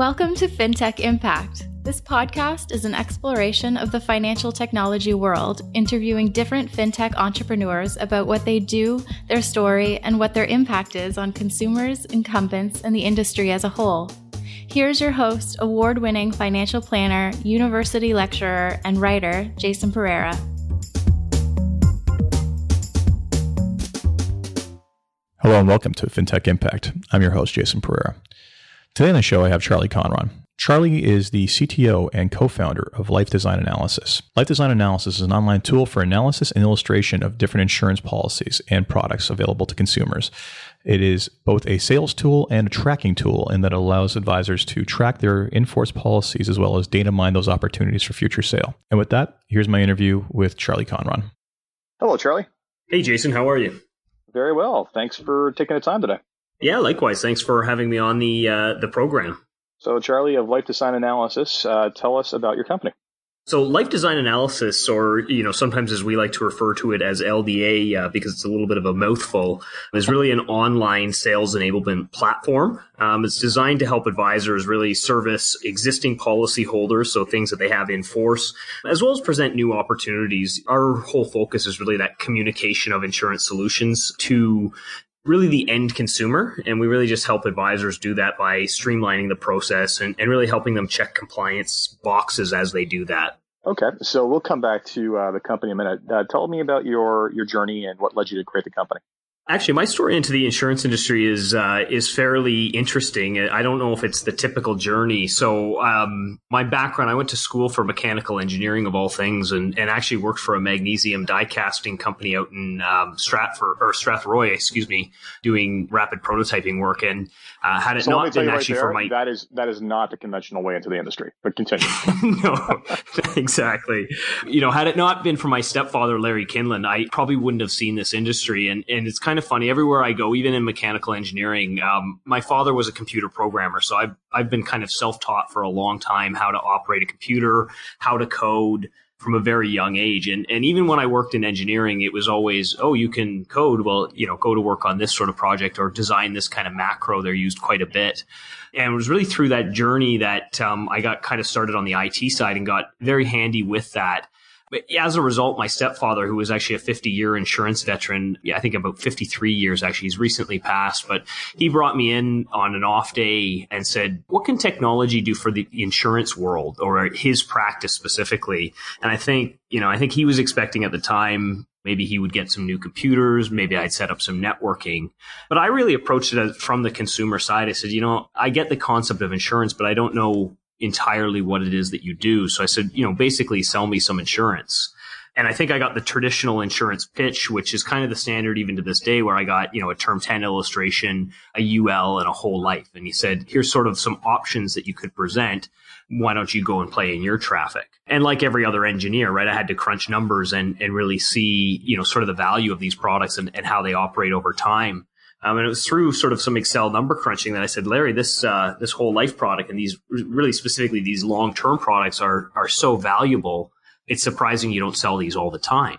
Welcome to FinTech Impact. This podcast is an exploration of the financial technology world, interviewing different fintech entrepreneurs about what they do, their story, and what their impact is on consumers, incumbents, and the industry as a whole. Here's your host, award winning financial planner, university lecturer, and writer, Jason Pereira. Hello and welcome to FinTech Impact. I'm your host, Jason Pereira. Today on the show, I have Charlie Conron. Charlie is the CTO and co founder of Life Design Analysis. Life Design Analysis is an online tool for analysis and illustration of different insurance policies and products available to consumers. It is both a sales tool and a tracking tool in that it allows advisors to track their in force policies as well as data mine those opportunities for future sale. And with that, here's my interview with Charlie Conron. Hello, Charlie. Hey, Jason, how are you? Very well. Thanks for taking the time today. Yeah, likewise. Thanks for having me on the uh, the program. So, Charlie of Life Design Analysis, uh, tell us about your company. So, life design analysis, or you know, sometimes as we like to refer to it as LDA, uh, because it's a little bit of a mouthful, is really an online sales enablement platform. Um, it's designed to help advisors really service existing policyholders, so things that they have in force, as well as present new opportunities. Our whole focus is really that communication of insurance solutions to really the end consumer. And we really just help advisors do that by streamlining the process and, and really helping them check compliance boxes as they do that. Okay, so we'll come back to uh, the company in a minute. Uh, tell me about your your journey and what led you to create the company. Actually, my story into the insurance industry is uh, is fairly interesting. I don't know if it's the typical journey. So, um, my background, I went to school for mechanical engineering of all things, and, and actually worked for a magnesium die casting company out in um, Stratford or Strathroy, excuse me, doing rapid prototyping work. And uh, had it so not been right actually there, for my that is that is not the conventional way into the industry. But continue. no, exactly. You know, had it not been for my stepfather Larry Kinlan, I probably wouldn't have seen this industry. And and it's kind of funny. Everywhere I go, even in mechanical engineering, um, my father was a computer programmer, so I've I've been kind of self taught for a long time how to operate a computer, how to code from a very young age. And and even when I worked in engineering, it was always, oh, you can code. Well, you know, go to work on this sort of project or design this kind of macro. They're used quite a bit. And it was really through that journey that um, I got kind of started on the IT side and got very handy with that. But as a result, my stepfather, who was actually a 50 year insurance veteran, yeah, I think about 53 years actually, he's recently passed, but he brought me in on an off day and said, what can technology do for the insurance world or his practice specifically? And I think, you know, I think he was expecting at the time Maybe he would get some new computers. Maybe I'd set up some networking. But I really approached it from the consumer side. I said, you know, I get the concept of insurance, but I don't know entirely what it is that you do. So I said, you know, basically sell me some insurance. And I think I got the traditional insurance pitch, which is kind of the standard even to this day, where I got, you know, a term 10 illustration, a UL, and a whole life. And he said, here's sort of some options that you could present. Why don't you go and play in your traffic? And like every other engineer, right, I had to crunch numbers and, and really see, you know, sort of the value of these products and, and how they operate over time. Um, and it was through sort of some Excel number crunching that I said, Larry, this uh, this whole life product and these really specifically these long term products are are so valuable. It's surprising you don't sell these all the time.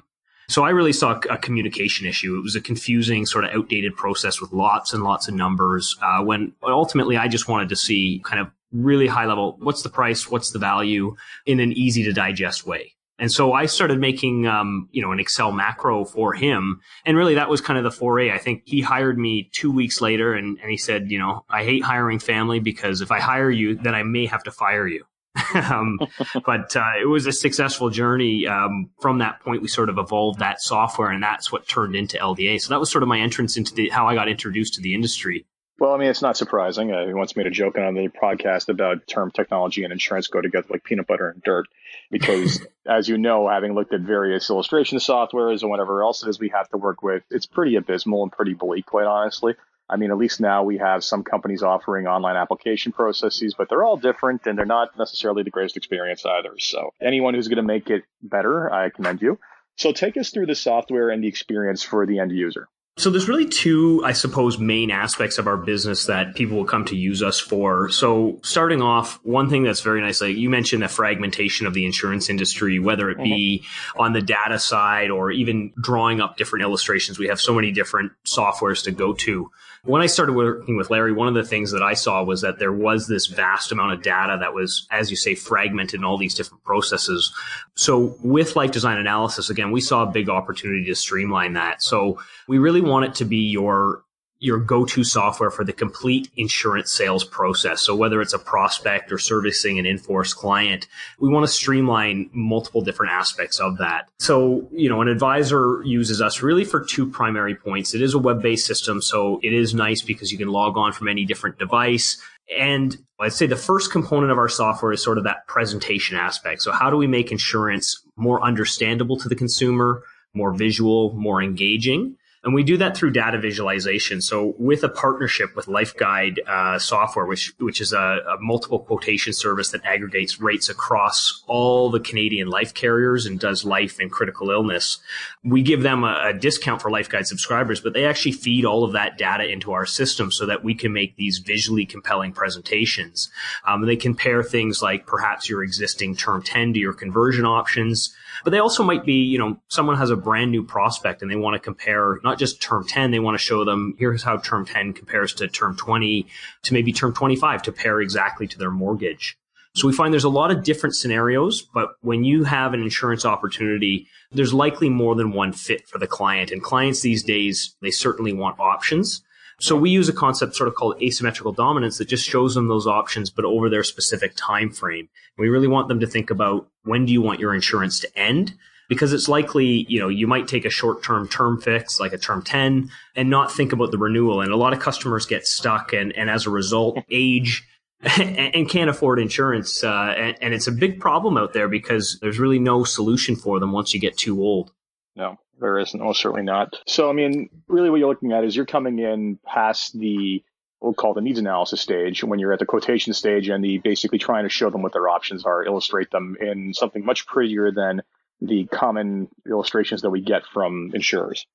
So I really saw a communication issue. It was a confusing, sort of outdated process with lots and lots of numbers. Uh, when ultimately I just wanted to see kind of really high level, what's the price, what's the value in an easy to digest way. And so I started making, um, you know, an Excel macro for him. And really that was kind of the foray. I think he hired me two weeks later and, and he said, you know, I hate hiring family because if I hire you, then I may have to fire you. um, but uh, it was a successful journey. Um, from that point, we sort of evolved that software, and that's what turned into LDA. So that was sort of my entrance into the, how I got introduced to the industry. Well, I mean, it's not surprising. Uh, he once made a joke on the podcast about term technology and insurance go together like peanut butter and dirt, because as you know, having looked at various illustration softwares and whatever else it is we have to work with, it's pretty abysmal and pretty bleak, quite honestly. I mean, at least now we have some companies offering online application processes, but they're all different and they're not necessarily the greatest experience either. So anyone who's going to make it better, I commend you. So take us through the software and the experience for the end user. So there's really two, I suppose, main aspects of our business that people will come to use us for. So starting off, one thing that's very nice, like you mentioned the fragmentation of the insurance industry, whether it be mm-hmm. on the data side or even drawing up different illustrations. We have so many different softwares to go to. When I started working with Larry, one of the things that I saw was that there was this vast amount of data that was, as you say, fragmented in all these different processes. So with life design analysis, again, we saw a big opportunity to streamline that. So we really want it to be your your go-to software for the complete insurance sales process. So whether it's a prospect or servicing an in-force client, we want to streamline multiple different aspects of that. So, you know, an advisor uses us really for two primary points. It is a web-based system, so it is nice because you can log on from any different device. And I'd say the first component of our software is sort of that presentation aspect. So how do we make insurance more understandable to the consumer, more visual, more engaging? And we do that through data visualization. So with a partnership with LifeGuide uh, software, which which is a, a, multiple quotation service that aggregates rates across all the Canadian life carriers and does life and critical illness, we give them a, a discount for LifeGuide subscribers, but they actually feed all of that data into our system so that we can make these visually compelling presentations. Um, they compare things like perhaps your existing term 10 to your conversion options. But they also might be, you know, someone has a brand new prospect and they want to compare not just term 10, they want to show them here's how term 10 compares to term 20 to maybe term 25 to pair exactly to their mortgage. So we find there's a lot of different scenarios, but when you have an insurance opportunity, there's likely more than one fit for the client. And clients these days, they certainly want options. So we use a concept sort of called asymmetrical dominance that just shows them those options, but over their specific time frame. We really want them to think about when do you want your insurance to end? Because it's likely, you know, you might take a short term term fix, like a term 10, and not think about the renewal. And a lot of customers get stuck and, and as a result, age and can't afford insurance. Uh, and, and it's a big problem out there because there's really no solution for them once you get too old. No, there isn't. Oh, certainly not. So, I mean, really what you're looking at is you're coming in past the, we'll call the needs analysis stage when you're at the quotation stage and the basically trying to show them what their options are, illustrate them in something much prettier than the common illustrations that we get from insurers.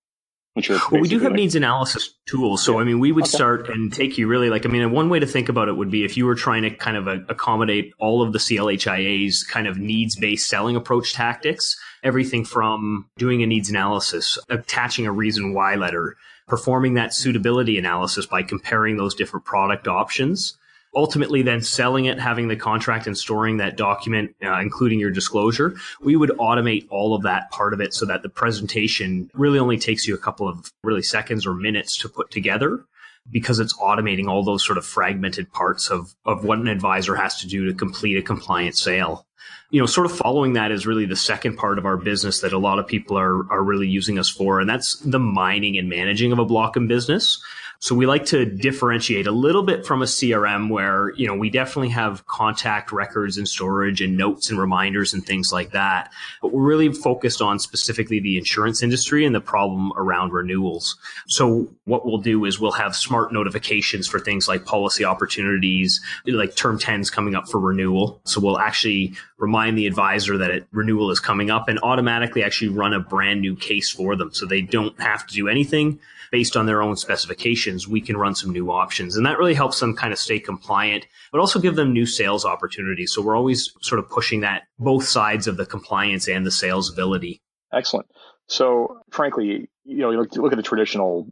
Well, we do have like, needs analysis tools. So, yeah. I mean, we would okay. start and take you really like, I mean, one way to think about it would be if you were trying to kind of accommodate all of the CLHIA's kind of needs based selling approach tactics, everything from doing a needs analysis, attaching a reason why letter, performing that suitability analysis by comparing those different product options ultimately then selling it, having the contract and storing that document, uh, including your disclosure, we would automate all of that part of it so that the presentation really only takes you a couple of really seconds or minutes to put together because it's automating all those sort of fragmented parts of, of what an advisor has to do to complete a compliant sale. You know, sort of following that is really the second part of our business that a lot of people are, are really using us for. And that's the mining and managing of a block in business. So we like to differentiate a little bit from a CRM where, you know, we definitely have contact records and storage and notes and reminders and things like that. But we're really focused on specifically the insurance industry and the problem around renewals. So what we'll do is we'll have smart notifications for things like policy opportunities, like term 10s coming up for renewal. So we'll actually remind the advisor that it, renewal is coming up and automatically actually run a brand new case for them. So they don't have to do anything based on their own specifications, we can run some new options. And that really helps them kind of stay compliant, but also give them new sales opportunities. So we're always sort of pushing that both sides of the compliance and the sales ability. Excellent. So frankly, you know, you look, look at the traditional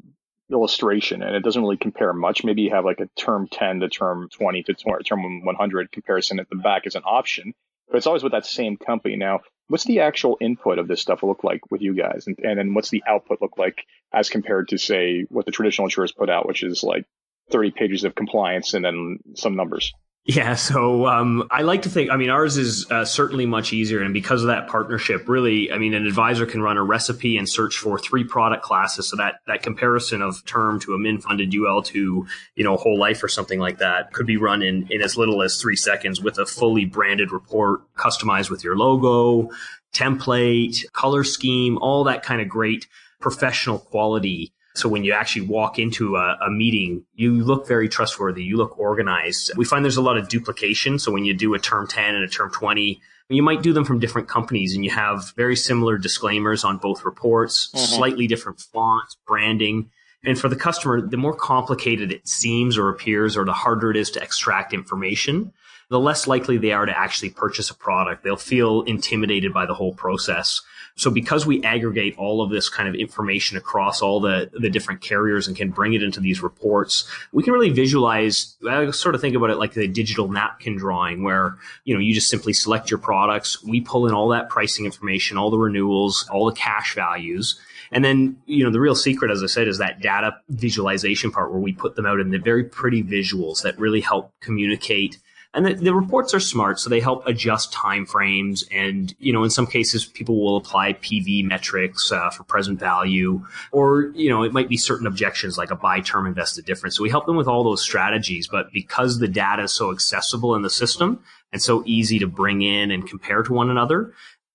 illustration and it doesn't really compare much. Maybe you have like a term 10 to term 20 to term 100 comparison at the back as an option, but it's always with that same company. Now, what's the actual input of this stuff look like with you guys? And, and then what's the output look like as compared to say what the traditional insurers put out which is like 30 pages of compliance and then some numbers yeah, so um, I like to think. I mean, ours is uh, certainly much easier, and because of that partnership, really, I mean, an advisor can run a recipe and search for three product classes. So that that comparison of term to a min funded UL to you know whole life or something like that could be run in in as little as three seconds with a fully branded report, customized with your logo, template, color scheme, all that kind of great professional quality so when you actually walk into a, a, meeting, you look very trustworthy. You look organized. We find there's a lot of duplication. So when you do a term 10 and a term 20, you might do them from different companies and you have very similar disclaimers on both reports, mm-hmm. slightly different fonts, branding. And for the customer, the more complicated it seems or appears, or the harder it is to extract information, the less likely they are to actually purchase a product. They'll feel intimidated by the whole process. So because we aggregate all of this kind of information across all the, the different carriers and can bring it into these reports, we can really visualize, I sort of think about it like the digital napkin drawing where, you know, you just simply select your products. We pull in all that pricing information, all the renewals, all the cash values. And then, you know, the real secret, as I said, is that data visualization part where we put them out in the very pretty visuals that really help communicate and the, the, reports are smart so they help adjust timeframes and you know in some cases people will apply pv metrics uh, for present value or you know it might be certain objections like a buy term invested difference. So we help them with all those strategies but because the data is so accessible in the system and so easy to bring in and compare to one another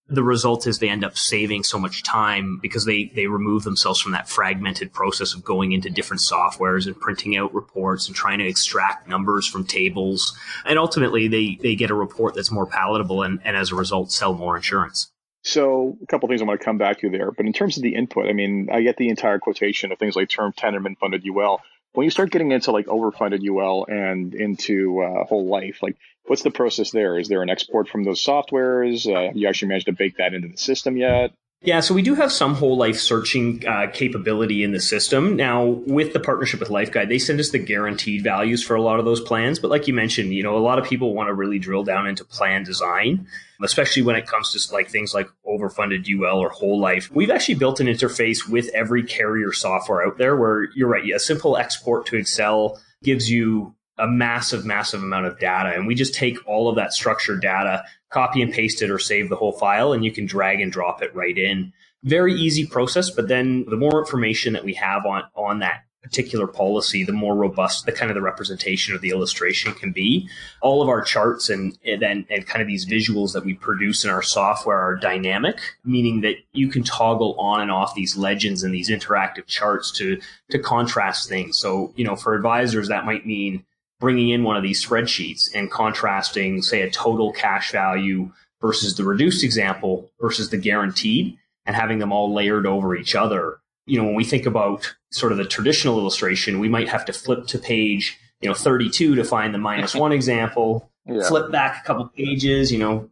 the result is they end up saving so much time because they they remove themselves from that fragmented process of going into different softwares and printing out reports and trying to extract numbers from tables. And ultimately they they get a report that's more palatable and, and as a result sell more insurance. So a couple things I want to come back to there. But in terms of the input I mean I get the entire quotation of things like term tenorment funded UL when you start getting into like overfunded UL and into uh, whole life, like what's the process there? Is there an export from those softwares? Uh, you actually managed to bake that into the system yet? Yeah, so we do have some whole life searching uh, capability in the system. Now, with the partnership with LifeGuide, they send us the guaranteed values for a lot of those plans. But like you mentioned, you know, a lot of people want to really drill down into plan design, especially when it comes to like things like overfunded UL or whole life. We've actually built an interface with every carrier software out there where you're right, a simple export to Excel gives you a massive, massive amount of data. And we just take all of that structured data, copy and paste it or save the whole file, and you can drag and drop it right in. Very easy process, but then the more information that we have on, on that particular policy, the more robust the kind of the representation or the illustration can be. All of our charts and and, and kind of these visuals that we produce in our software are dynamic, meaning that you can toggle on and off these legends and these interactive charts to to contrast things. So, you know, for advisors that might mean bringing in one of these spreadsheets and contrasting, say, a total cash value versus the reduced example versus the guaranteed and having them all layered over each other. You know, when we think about sort of the traditional illustration, we might have to flip to page, you know, 32 to find the minus one example, yeah. flip back a couple pages, you know,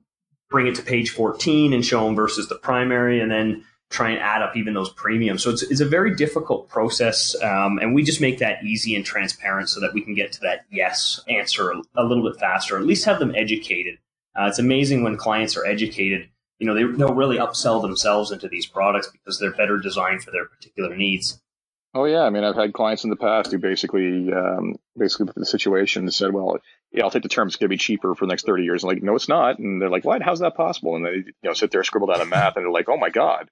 bring it to page 14 and show them versus the primary, and then try and add up even those premiums. So it's, it's a very difficult process. Um, and we just make that easy and transparent so that we can get to that yes answer a, little bit faster, at least have them educated. Uh, it's amazing when clients are educated. You know, they, they'll really upsell themselves into these products because they're better designed for their particular needs. Oh yeah, I mean, I've had clients in the past who basically, um, basically the situation said, "Well, yeah, I'll take the term. It's going to be cheaper for the next thirty years." I'm like, no, it's not. And they're like, "What? How's that possible?" And they, you know, sit there, scribble down a math, and they're like, "Oh my god,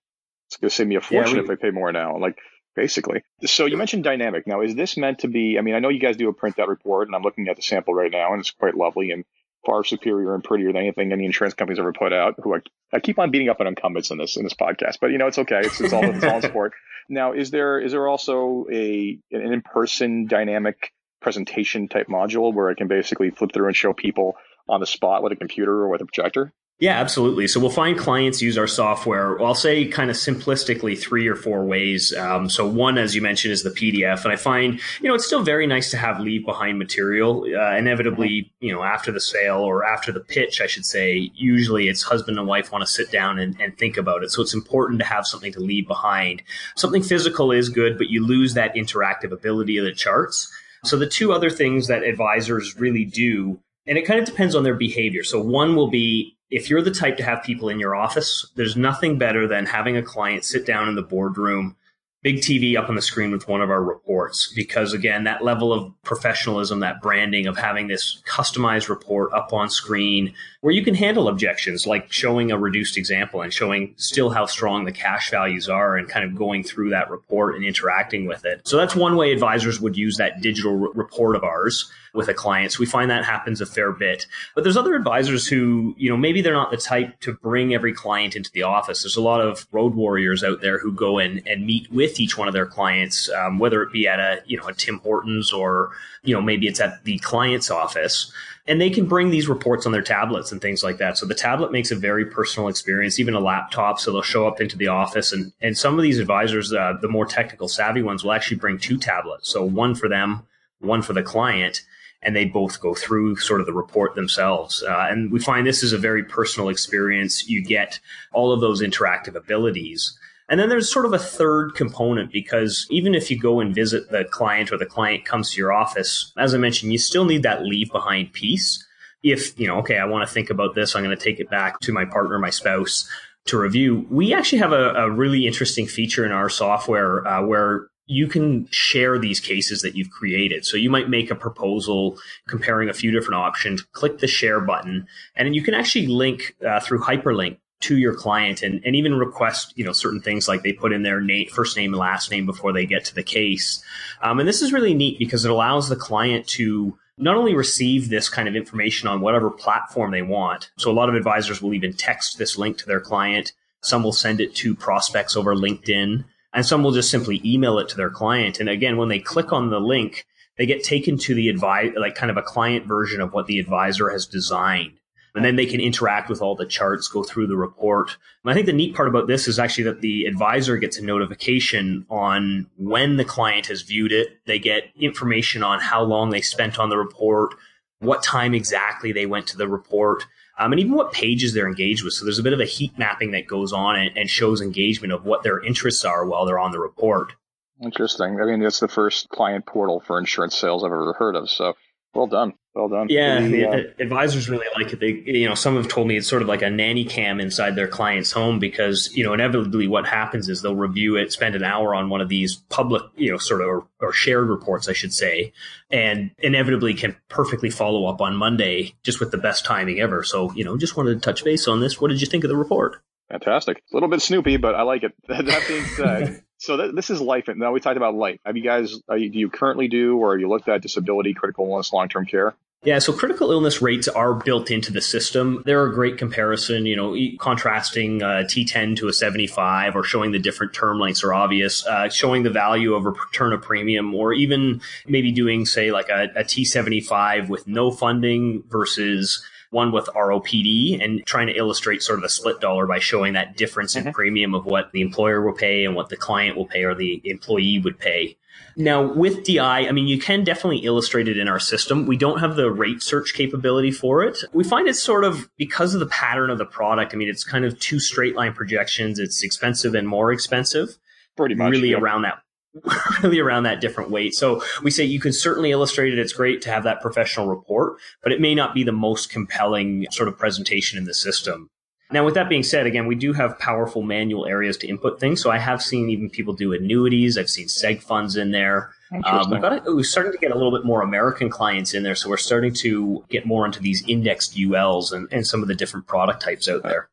it's going to save me a fortune yeah, we, if I pay more now. Like basically. So you mentioned dynamic. Now, is this meant to be? I mean, I know you guys do a printout report, and I'm looking at the sample right now, and it's quite lovely and far superior and prettier than anything any insurance companies ever put out. Who I, I keep on beating up on incumbents in this in this podcast, but you know it's okay. It's, it's all it's all in sport. Now, is there is there also a an in person dynamic presentation type module where I can basically flip through and show people on the spot with a computer or with a projector? Yeah, absolutely. So we'll find clients use our software. I'll say kind of simplistically three or four ways. Um, so one, as you mentioned, is the PDF, and I find you know it's still very nice to have leave behind material. Uh, inevitably, you know, after the sale or after the pitch, I should say, usually it's husband and wife want to sit down and, and think about it. So it's important to have something to leave behind. Something physical is good, but you lose that interactive ability of the charts. So the two other things that advisors really do and it kind of depends on their behavior. So one will be if you're the type to have people in your office, there's nothing better than having a client sit down in the boardroom, big TV up on the screen with one of our reports. Because again, that level of professionalism, that branding of having this customized report up on screen where you can handle objections like showing a reduced example and showing still how strong the cash values are and kind of going through that report and interacting with it. So that's one way advisors would use that digital re- report of ours with a client. So we find that happens a fair bit. But there's other advisors who, you know, maybe they're not the type to bring every client into the office. There's a lot of road warriors out there who go in and meet with each one of their clients, um, whether it be at a you know a Tim Hortons or you know maybe it's at the client's office and they can bring these reports on their tablets and things like that. So the tablet makes a very personal experience, even a laptop. So they'll show up into the office, and and some of these advisors, uh, the more technical savvy ones, will actually bring two tablets. So one for them, one for the client, and they both go through sort of the report themselves. Uh, and we find this is a very personal experience. You get all of those interactive abilities. And then there's sort of a third component because even if you go and visit the client or the client comes to your office, as I mentioned, you still need that leave behind piece. If, you know, okay, I want to think about this, I'm going to take it back to my partner, my spouse to review. We actually have a, a really interesting feature in our software uh, where you can share these cases that you've created. So you might make a proposal comparing a few different options, click the share button, and then you can actually link uh, through hyperlink to your client and, and even request you know certain things like they put in their name first name and last name before they get to the case. Um, and this is really neat because it allows the client to not only receive this kind of information on whatever platform they want so a lot of advisors will even text this link to their client. Some will send it to prospects over linkedin and some will just simply email it to their client and again when they click on the link they get taken to the advice like kind of a client version of what the advisor has designed and then they can interact with all the charts, go through the report. And I think the neat part about this is actually that the advisor gets a notification on when the client has viewed it. They get information on how long they spent on the report, what time exactly they went to the report, um, and even what pages they're engaged with. So there's a bit of a heat mapping that goes on and, and shows engagement of what their interests are while they're on the report. Interesting. I mean, that's the first client portal for insurance sales I've ever heard of. So well done. Well done. Yeah, the, uh, advisors really like it. They, you know, some have told me it's sort of like a nanny cam inside their client's home because, you know, inevitably what happens is they'll review it, spend an hour on one of these public, you know, sort of or, or shared reports, I should say, and inevitably can perfectly follow up on Monday just with the best timing ever. So, you know, just wanted to touch base on this. What did you think of the report? Fantastic. A little bit Snoopy, but I like it. that being said, so th- this is life. Now we talked about life. Have you guys, you, do you currently do, or you looked at disability, critical illness, long term care? Yeah, so critical illness rates are built into the system. They're a great comparison, you know, contrasting uh, T10 to a 75 or showing the different term lengths are obvious, uh, showing the value of a return of premium, or even maybe doing, say, like a a T75 with no funding versus one with ROPD and trying to illustrate sort of the split dollar by showing that difference mm-hmm. in premium of what the employer will pay and what the client will pay or the employee would pay. Now, with DI, I mean, you can definitely illustrate it in our system. We don't have the rate search capability for it. We find it's sort of because of the pattern of the product. I mean, it's kind of two straight line projections. It's expensive and more expensive. Pretty much. Really around that really around that different weight. So we say you can certainly illustrate it. It's great to have that professional report, but it may not be the most compelling sort of presentation in the system. Now, with that being said, again, we do have powerful manual areas to input things. So I have seen even people do annuities. I've seen seg funds in there. Um, we've got a, we're starting to get a little bit more American clients in there. So we're starting to get more into these indexed ULs and, and some of the different product types out there.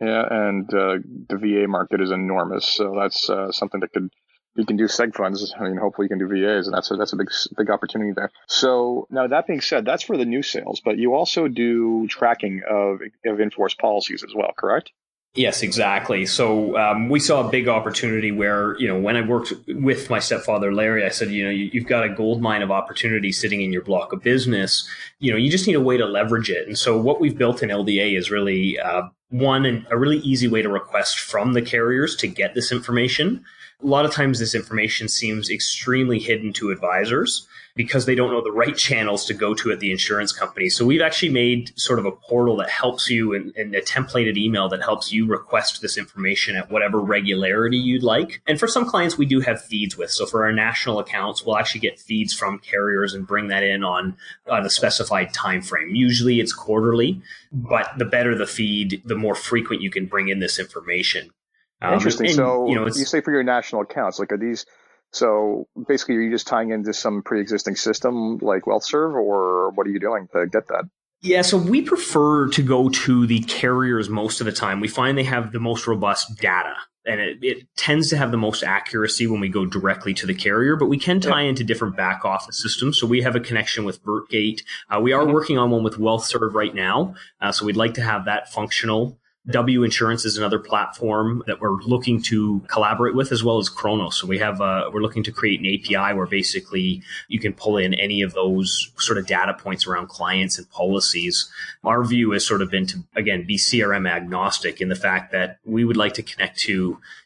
Yeah, and uh, the VA market is enormous. So that's uh, something that could you can do seg funds. I mean, hopefully you can do VAs, and that's a, that's a big big opportunity there. So now that being said, that's for the new sales, but you also do tracking of of enforced policies as well, correct? Yes, exactly. So um, we saw a big opportunity where, you know, when I worked with my stepfather, Larry, I said, you know, you, have got a gold mine of opportunity sitting in your block of business. You know, you just need a way to leverage it. And so what we've built in LDA is really uh, one, a really easy way to request from the carriers to get this information a lot of times this information seems extremely hidden to advisors because they don't know the right channels to go to at the insurance company. So we've actually made sort of a portal that helps you and, a templated email that helps you request this information at whatever regularity you'd like. And for some clients, we do have feeds with. So for our national accounts, we'll actually get feeds from carriers and bring that in on, on a specified time frame. Usually it's quarterly, but the better the feed, the more frequent you can bring in this information. Um, Interesting. And, so you know, you say for your national accounts, like are these? So basically, are you just tying into some pre-existing system like WealthServe, or what are you doing to get that? Yeah, so we prefer to go to the carriers most of the time. We find they have the most robust data and it, it, tends to have the most accuracy when we go directly to the carrier, but we can tie yeah. into different back office systems. So we have a connection with VirtGate. Uh, we are mm-hmm. working on one with WealthServe right now. Uh, so we'd like to have that functional W Insurance is another platform that we're looking to collaborate with, as well as Kronos. So we have uh, we're looking to create an API where basically you can pull in any of those sort of data points around clients and policies. Our view has sort of been to again be CRM agnostic in the fact that we would like to connect to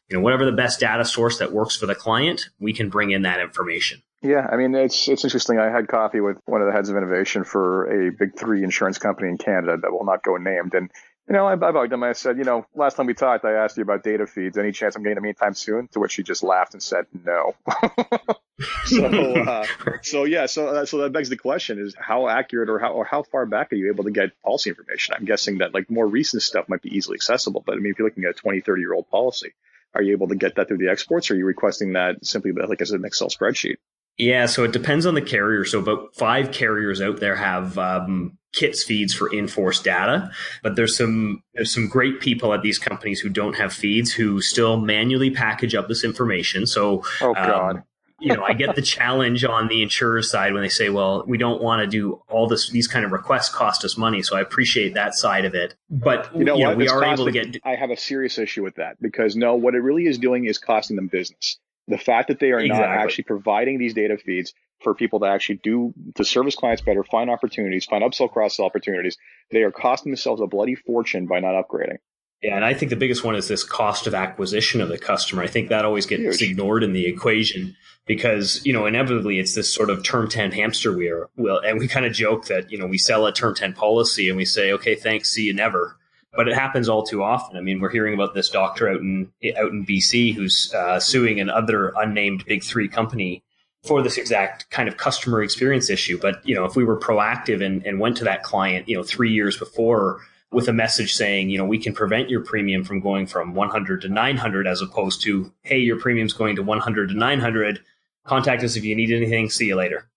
you know whatever the best data source that works for the client. We can bring in that information. Yeah, I mean it's it's interesting. I had coffee with one of the heads of innovation for a big three insurance company in Canada that will not go named, and you know, I, I bugged. I said, you know, last time we talked, I asked you about data feeds. Any chance I'm getting them anytime soon? To which he just laughed and said, no. so, uh, so yeah, so uh, so that begs the question: is how accurate or how or how far back are you able to get policy information? I'm guessing that like more recent stuff might be easily accessible, but I mean, if you're looking at a 20, 30 year old policy, are you able to get that through the exports, or are you requesting that simply like as an Excel spreadsheet? Yeah, so it depends on the carrier. So about five carriers out there have um, kits feeds for in-force data, but there's some there's some great people at these companies who don't have feeds who still manually package up this information. So, oh um, god. Um, you know, I get the challenge on the insurer side when they say, "Well, we don't want to do all this; these kind of requests cost us money." So I appreciate that side of it. But you know, you know we are able to get. I have a serious issue with that because no, what it really is doing is costing them business. The fact that they are exactly. not actually providing these data feeds for people to actually do to service clients better, find opportunities, find upsell cross sell opportunities, they are costing themselves a bloody fortune by not upgrading. Yeah, and I think the biggest one is this cost of acquisition of the customer. I think that always gets Huge. ignored in the equation because you know inevitably it's this sort of term 10 hamster wheel and we kind of joke that you know we sell a term 10 policy and we say okay thanks see you never but it happens all too often. I mean, we're hearing about this doctor out in out in BC who's uh, suing another unnamed big three company for this exact kind of customer experience issue. But you know, if we were proactive and, and went to that client, you know, three years before with a message saying, you know, we can prevent your premium from going from 100 to 900 as opposed to, hey, your premium's going to 100 to 900. Contact us if you need anything. See you later.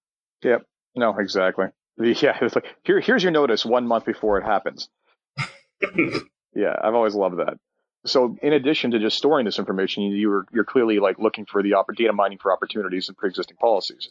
Yep. No, exactly. Yeah, it's like here, here's your notice one month before it happens yeah, I've always loved that. So, in addition to just storing this information, you are you're clearly like looking for the data mining for opportunities and pre-existing policies,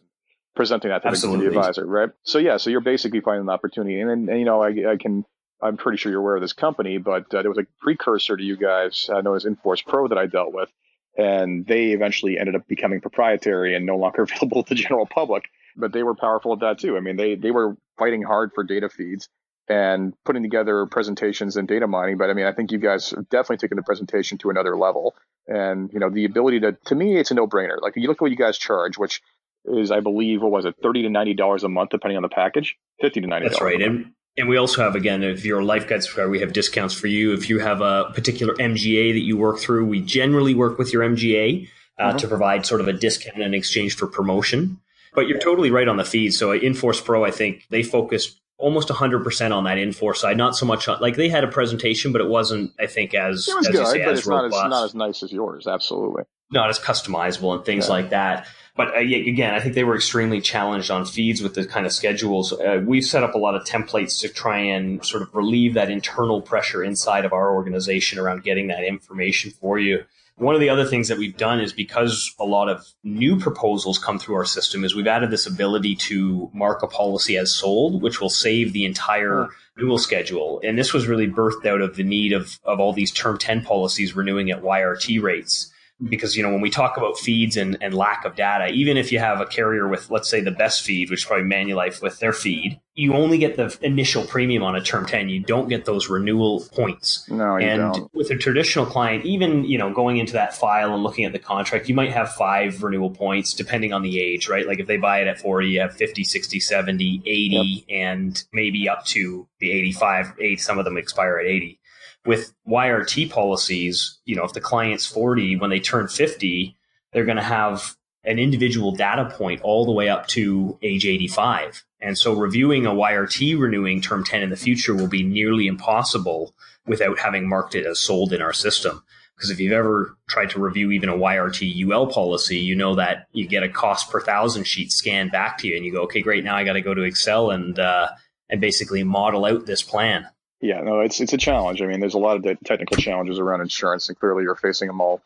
presenting that to the, the advisor, right? So, yeah, so you're basically finding an opportunity, and, and, and you know, I, I, can. I'm pretty sure you're aware of this company, but uh, there was a precursor to you guys, uh, known as Inforce Pro, that I dealt with, and they eventually ended up becoming proprietary and no longer available to the general public. But they were powerful at that too. I mean, they they were fighting hard for data feeds and putting together presentations and data mining. But I mean, I think you guys have definitely taken the presentation to another level. And, you know, the ability to, to me, it's a no brainer. Like you look at what you guys charge, which is, I believe, what was it, 30 to $90 a month, depending on the package, 50 to $90. That's right. And, and we also have, again, if you're a LifeGuide subscriber, we have discounts for you. If you have a particular MGA that you work through, we generally work with your MGA uh, mm-hmm. to provide sort of a discount in exchange for promotion. But you're totally right on the fees. So Inforce Pro, I think they focus almost 100% on that Inforce side. Not so much on, like they had a presentation, but it wasn't, I think, as, it was as good, say, but as it's not as, not as nice as yours. Absolutely. Not as customizable and things yeah. like that. But uh, again, I think they were extremely challenged on feeds with the kind of schedules. Uh, we've set up a lot of templates to try and sort of relieve that internal pressure inside of our organization around getting that information for you. One of the other things that we've done is because a lot of new proposals come through our system is we've added this ability to mark a policy as sold, which will save the entire renewal schedule. And this was really birthed out of the need of, of all these term 10 policies renewing at YRT rates because you know when we talk about feeds and, and lack of data even if you have a carrier with let's say the best feed which is probably manulife with their feed you only get the initial premium on a term 10 you don't get those renewal points no you and don't. with a traditional client even you know going into that file and looking at the contract you might have five renewal points depending on the age right like if they buy it at 40 you have 50 60 70 80 yep. and maybe up to the 85 8 some of them expire at 80 with YRT policies, you know, if the client's 40, when they turn 50, they're going to have an individual data point all the way up to age 85. And so reviewing a YRT renewing term 10 in the future will be nearly impossible without having marked it as sold in our system. Because if you've ever tried to review even a YRT UL policy, you know that you get a cost per thousand sheet scanned back to you, and you go, "Okay, great. Now I got to go to Excel and uh, and basically model out this plan." Yeah, no, it's it's a challenge. I mean, there's a lot of technical challenges around insurance, and clearly you're facing them all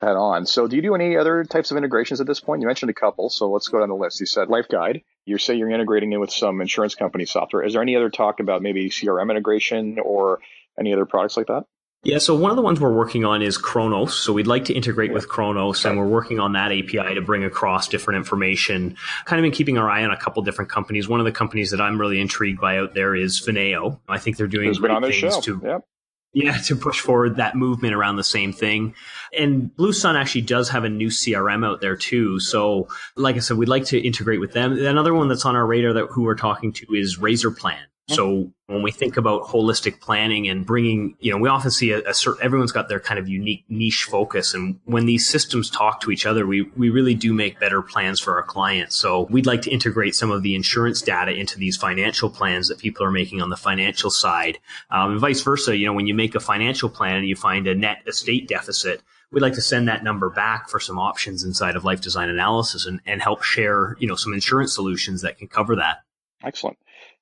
head on. So, do you do any other types of integrations at this point? You mentioned a couple, so let's go down the list. You said LifeGuide. You say you're integrating in with some insurance company software. Is there any other talk about maybe CRM integration or any other products like that? Yeah, so one of the ones we're working on is Kronos. So we'd like to integrate with Kronos, and we're working on that API to bring across different information. Kind of been keeping our eye on a couple different companies. One of the companies that I'm really intrigued by out there is Finaeo. I think they're doing great things show. to yep. Yeah, to push forward that movement around the same thing. And Blue Sun actually does have a new CRM out there too. So, like I said, we'd like to integrate with them. Another one that's on our radar that who we're talking to is Razor Plan. So when we think about holistic planning and bringing, you know, we often see a, a certain, everyone's got their kind of unique niche focus. And when these systems talk to each other, we, we really do make better plans for our clients. So we'd like to integrate some of the insurance data into these financial plans that people are making on the financial side. Um, and vice versa, you know, when you make a financial plan and you find a net estate deficit, we'd like to send that number back for some options inside of life design analysis and, and help share, you know, some insurance solutions that can cover that. Excellent.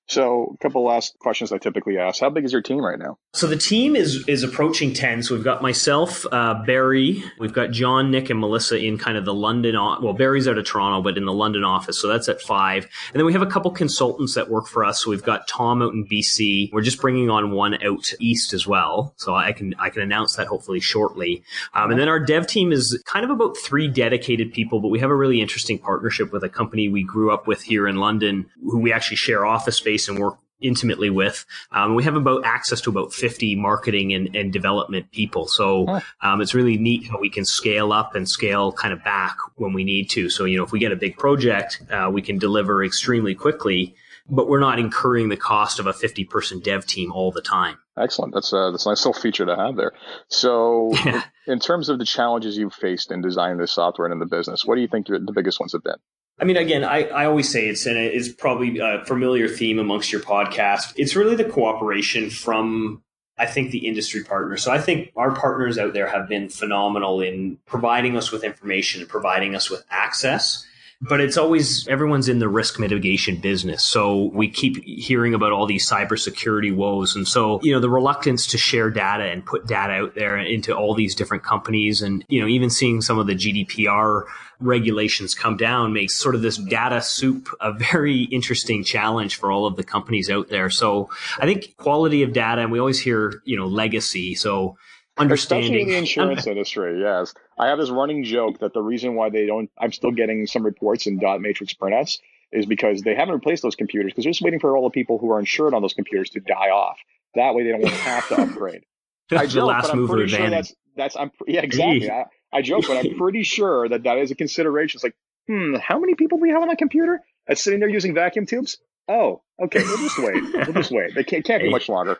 So, a couple last questions I typically ask. How big is your team right now? So the team is is approaching ten. So we've got myself, uh, Barry, we've got John, Nick, and Melissa in kind of the London. Well, Barry's out of Toronto, but in the London office. So that's at five. And then we have a couple consultants that work for us. So we've got Tom out in BC. We're just bringing on one out east as well. So I can I can announce that hopefully shortly. Um, and then our dev team is kind of about three dedicated people, but we have a really interesting partnership with a company we grew up with here in London, who we actually share office space and work intimately with. Um, we have about access to about 50 marketing and, and development people. So um, it's really neat how we can scale up and scale kind of back when we need to. So, you know, if we get a big project, uh, we can deliver extremely quickly, but we're not incurring the cost of a 50 person dev team all the time. Excellent. That's a, that's a nice little feature to have there. So, in terms of the challenges you've faced in designing this software and in the business, what do you think the biggest ones have been? I mean, again, I, I always say it's, and it's probably a familiar theme amongst your podcast. It's really the cooperation from, I think, the industry partners. So I think our partners out there have been phenomenal in providing us with information, and providing us with access but it's always everyone's in the risk mitigation business. So we keep hearing about all these cybersecurity woes. And so, you know, the reluctance to share data and put data out there into all these different companies and, you know, even seeing some of the GDPR regulations come down makes sort of this data soup a very interesting challenge for all of the companies out there. So I think quality of data, and we always hear, you know, legacy. So understanding. Especially in the insurance industry, yes. I have this running joke that the reason why they don't, I'm still getting some reports in dot matrix prinouts is because they haven't replaced those computers because they're just waiting for all the people who are insured on those computers to die off. That way they don't have to upgrade. I joke, the last but I'm pretty sure that's, that's, I'm, yeah, exactly. I, I joke, but I'm pretty sure that that is a consideration. It's like, hmm, how many people do we have on that computer that's sitting there using vacuum tubes? Oh, okay. We'll just wait. We'll just wait. They can't, can't be much longer.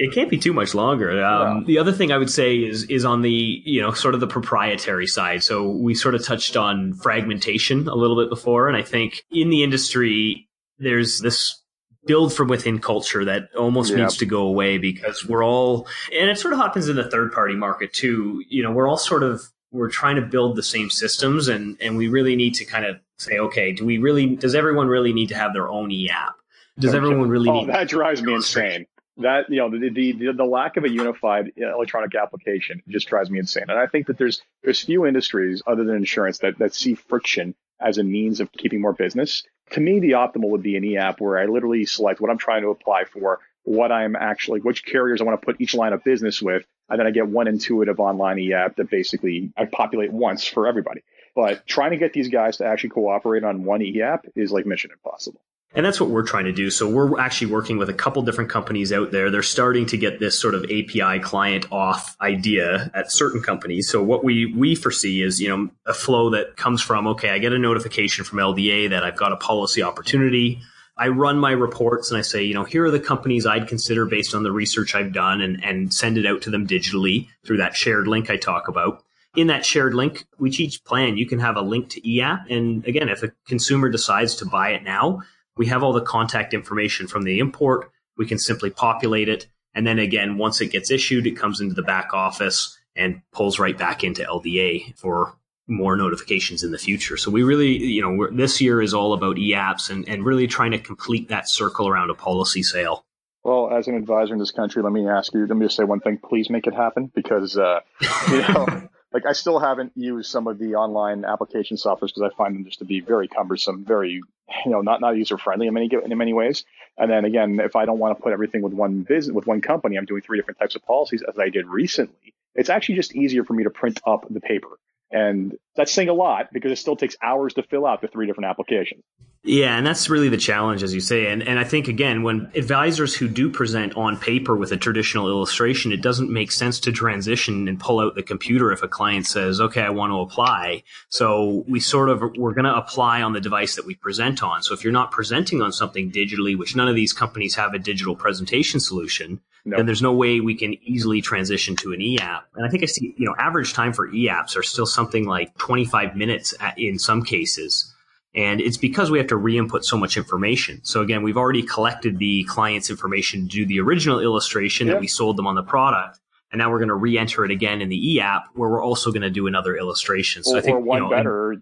It can't be too much longer. Um, yeah. The other thing I would say is is on the you know sort of the proprietary side. So we sort of touched on fragmentation a little bit before, and I think in the industry there's this build from within culture that almost yep. needs to go away because we're all and it sort of happens in the third party market too. You know, we're all sort of we're trying to build the same systems and and we really need to kind of say okay do we really does everyone really need to have their own e-app does okay. everyone really oh, need that drives me insane that you know the, the the lack of a unified electronic application just drives me insane. And I think that there's there's few industries other than insurance that that see friction as a means of keeping more business. To me, the optimal would be an e-app where I literally select what I'm trying to apply for, what I'm actually, which carriers I want to put each line of business with, and then I get one intuitive online e-app that basically I populate once for everybody. But trying to get these guys to actually cooperate on one e-app is like mission impossible. And that's what we're trying to do. So we're actually working with a couple different companies out there. They're starting to get this sort of API client off idea at certain companies. So what we, we foresee is, you know, a flow that comes from, okay, I get a notification from LDA that I've got a policy opportunity. I run my reports and I say, you know, here are the companies I'd consider based on the research I've done and, and send it out to them digitally through that shared link I talk about in that shared link, which each plan, you can have a link to eApp. And again, if a consumer decides to buy it now, we have all the contact information from the import. We can simply populate it. And then again, once it gets issued, it comes into the back office and pulls right back into LDA for more notifications in the future. So we really, you know, this year is all about e-apps and, and really trying to complete that circle around a policy sale. Well, as an advisor in this country, let me ask you, let me just say one thing. Please make it happen because, uh, you know, like I still haven't used some of the online application softwares because I find them just to be very cumbersome, very you know not not user friendly in many in many ways. And then again, if I don't want to put everything with one business with one company, I'm doing three different types of policies as I did recently. It's actually just easier for me to print up the paper. And that's saying a lot because it still takes hours to fill out the three different applications. Yeah, and that's really the challenge, as you say. And, and I think, again, when advisors who do present on paper with a traditional illustration, it doesn't make sense to transition and pull out the computer if a client says, okay, I want to apply. So we sort of, we're going to apply on the device that we present on. So if you're not presenting on something digitally, which none of these companies have a digital presentation solution, no. then there's no way we can easily transition to an e-app. And I think I see, you know, average time for e-apps are still something like 25 minutes in some cases. And it's because we have to re-input so much information. So again, we've already collected the client's information to do the original illustration that we sold them on the product. And now we're going to re-enter it again in the e-app where we're also going to do another illustration. So or, I think or one you know, better,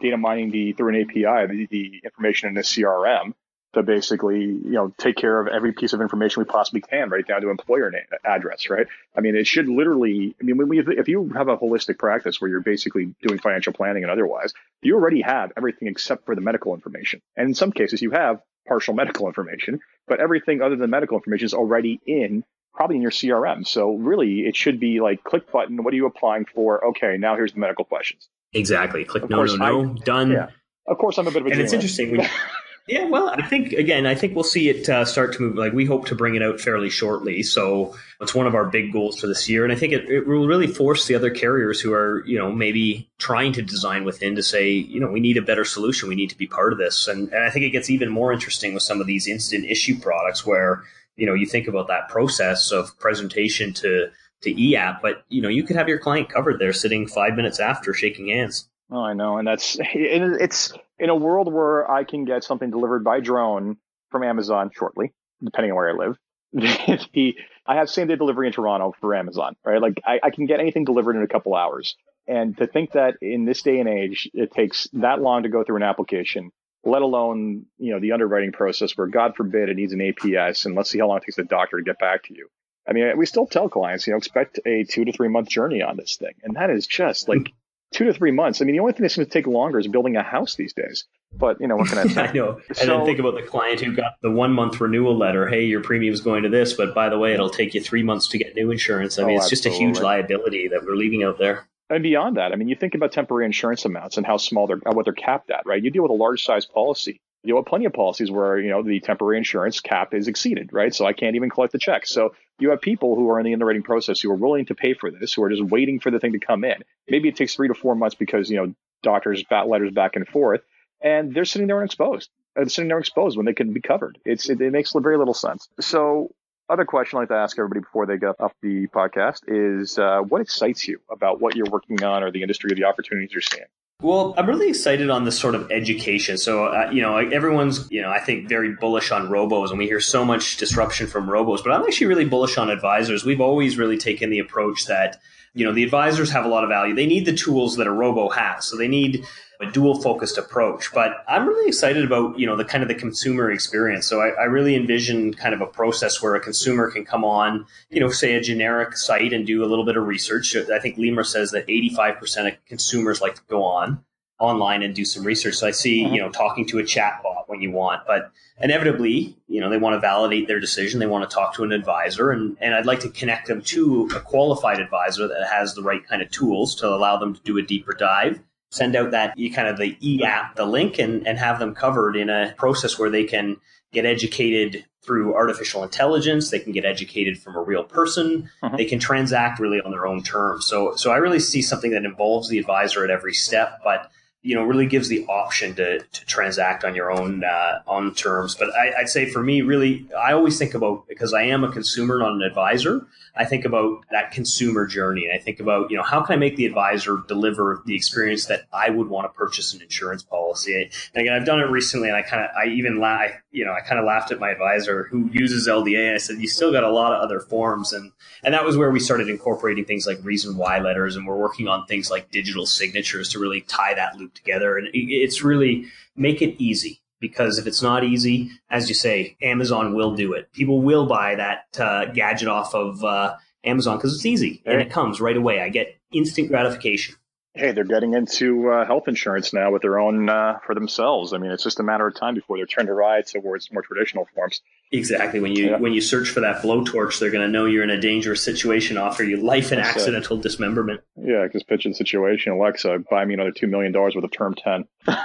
data mining the through an API, the, the information in the CRM to basically, you know, take care of every piece of information we possibly can, right down to employer name, address, right? I mean, it should literally, I mean, when we, if you have a holistic practice where you're basically doing financial planning and otherwise, you already have everything except for the medical information. And in some cases, you have partial medical information, but everything other than medical information is already in probably in your CRM. So really, it should be like click button. What are you applying for? Okay, now here's the medical questions. Exactly. Click of no, no, no, I, done. Yeah. Of course, I'm a bit of a. And it's interesting. Yeah, well, I think again, I think we'll see it uh, start to move. Like we hope to bring it out fairly shortly. So it's one of our big goals for this year, and I think it, it will really force the other carriers who are, you know, maybe trying to design within to say, you know, we need a better solution. We need to be part of this, and and I think it gets even more interesting with some of these instant issue products where you know you think about that process of presentation to to e-app, but you know you could have your client covered there, sitting five minutes after shaking hands. Oh, I know, and that's it's in a world where I can get something delivered by drone from Amazon shortly, depending on where I live. the, I have same day delivery in Toronto for Amazon, right? Like I, I can get anything delivered in a couple hours. And to think that in this day and age, it takes that long to go through an application, let alone, you know, the underwriting process where God forbid it needs an APS and let's see how long it takes the doctor to get back to you. I mean, we still tell clients, you know, expect a two to three month journey on this thing. And that is just like two to three months. I mean, the only thing that's going to take longer is building a house these days. But you know, what can I say? I know. And so, then think about the client who got the one month renewal letter. Hey, your premium's going to this, but by the way, it'll take you three months to get new insurance. I mean, oh, it's just a huge liability that we're leaving out there. And beyond that, I mean, you think about temporary insurance amounts and how small they're, what they're capped at, right? You deal with a large size policy you have plenty of policies where you know the temporary insurance cap is exceeded, right? So I can't even collect the check. So you have people who are in the underwriting process who are willing to pay for this, who are just waiting for the thing to come in. Maybe it takes three to four months because you know doctors bat letters back and forth, and they're sitting there unexposed. They're sitting there exposed when they could be covered. It's it, it makes very little sense. So other question I'd like to ask everybody before they get off the podcast is uh, what excites you about what you're working on or the industry or the opportunities you're seeing? Well, I'm really excited on this sort of education. So, uh, you know, everyone's, you know, I think very bullish on robos, and we hear so much disruption from robos, but I'm actually really bullish on advisors. We've always really taken the approach that, you know, the advisors have a lot of value. They need the tools that a robo has. So they need a dual focused approach. But I'm really excited about, you know, the kind of the consumer experience. So I, I, really envision kind of a process where a consumer can come on, you know, say a generic site and do a little bit of research. I think LIMRA says that 85% of consumers like to go on online and do some research. So I see, mm-hmm. you know, talking to a chatbot when you want, but inevitably, you know, they want to validate their decision. They want to talk to an advisor and, and I'd like to connect them to a qualified advisor that has the right kind of tools to allow them to do a deeper dive send out that kind of the e app, the link, and, and have them covered in a process where they can get educated through artificial intelligence. They can get educated from a real person. Uh-huh. They can transact really on their own terms. So, so I really see something that involves the advisor at every step, but you know really gives the option to, to transact on your own uh, on terms. But I, would say for me, really, I always think about because I am a consumer, not an advisor. I think about that consumer journey. And I think about, you know, how can I make the advisor deliver the experience that I would want to purchase an insurance policy? And again, I've done it recently and I kind of, I even laugh, you know, I kind of laughed at my advisor who uses LDA and I said, you still got a lot of other forms. And, and that was where we started incorporating things like reason why letters and we're working on things like digital signatures to really tie that loop together. And it's really make it easy because if it's not easy, as you say, Amazon will do it. People will buy that uh, gadget off of uh, Amazon because it's easy and it comes right away. I get instant gratification. Hey, they're getting into uh, health insurance now with their own uh, for themselves. I mean, it's just a matter of time before they're turned to ride towards more traditional forms. Exactly. When you yeah. when you search for that blowtorch, they're going to know you're in a dangerous situation, offer you life and That's accidental it. dismemberment. Yeah, because pitch the situation, Alexa, buy me another two million dollars worth of term ten.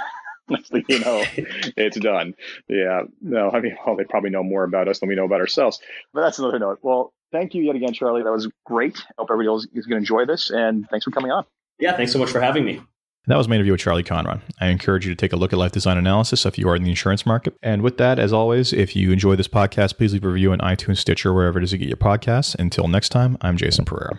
Next thing you know, it's done. Yeah. No, I mean, well, they probably know more about us than we know about ourselves. But that's another note. Well, thank you yet again, Charlie. That was great. I hope everybody else is going to enjoy this, and thanks for coming on. Yeah, thanks so much for having me. That was my interview with Charlie Conron. I encourage you to take a look at life design analysis if you are in the insurance market. And with that, as always, if you enjoy this podcast, please leave a review on iTunes, Stitcher, wherever it is you get your podcasts. Until next time, I'm Jason Pereira.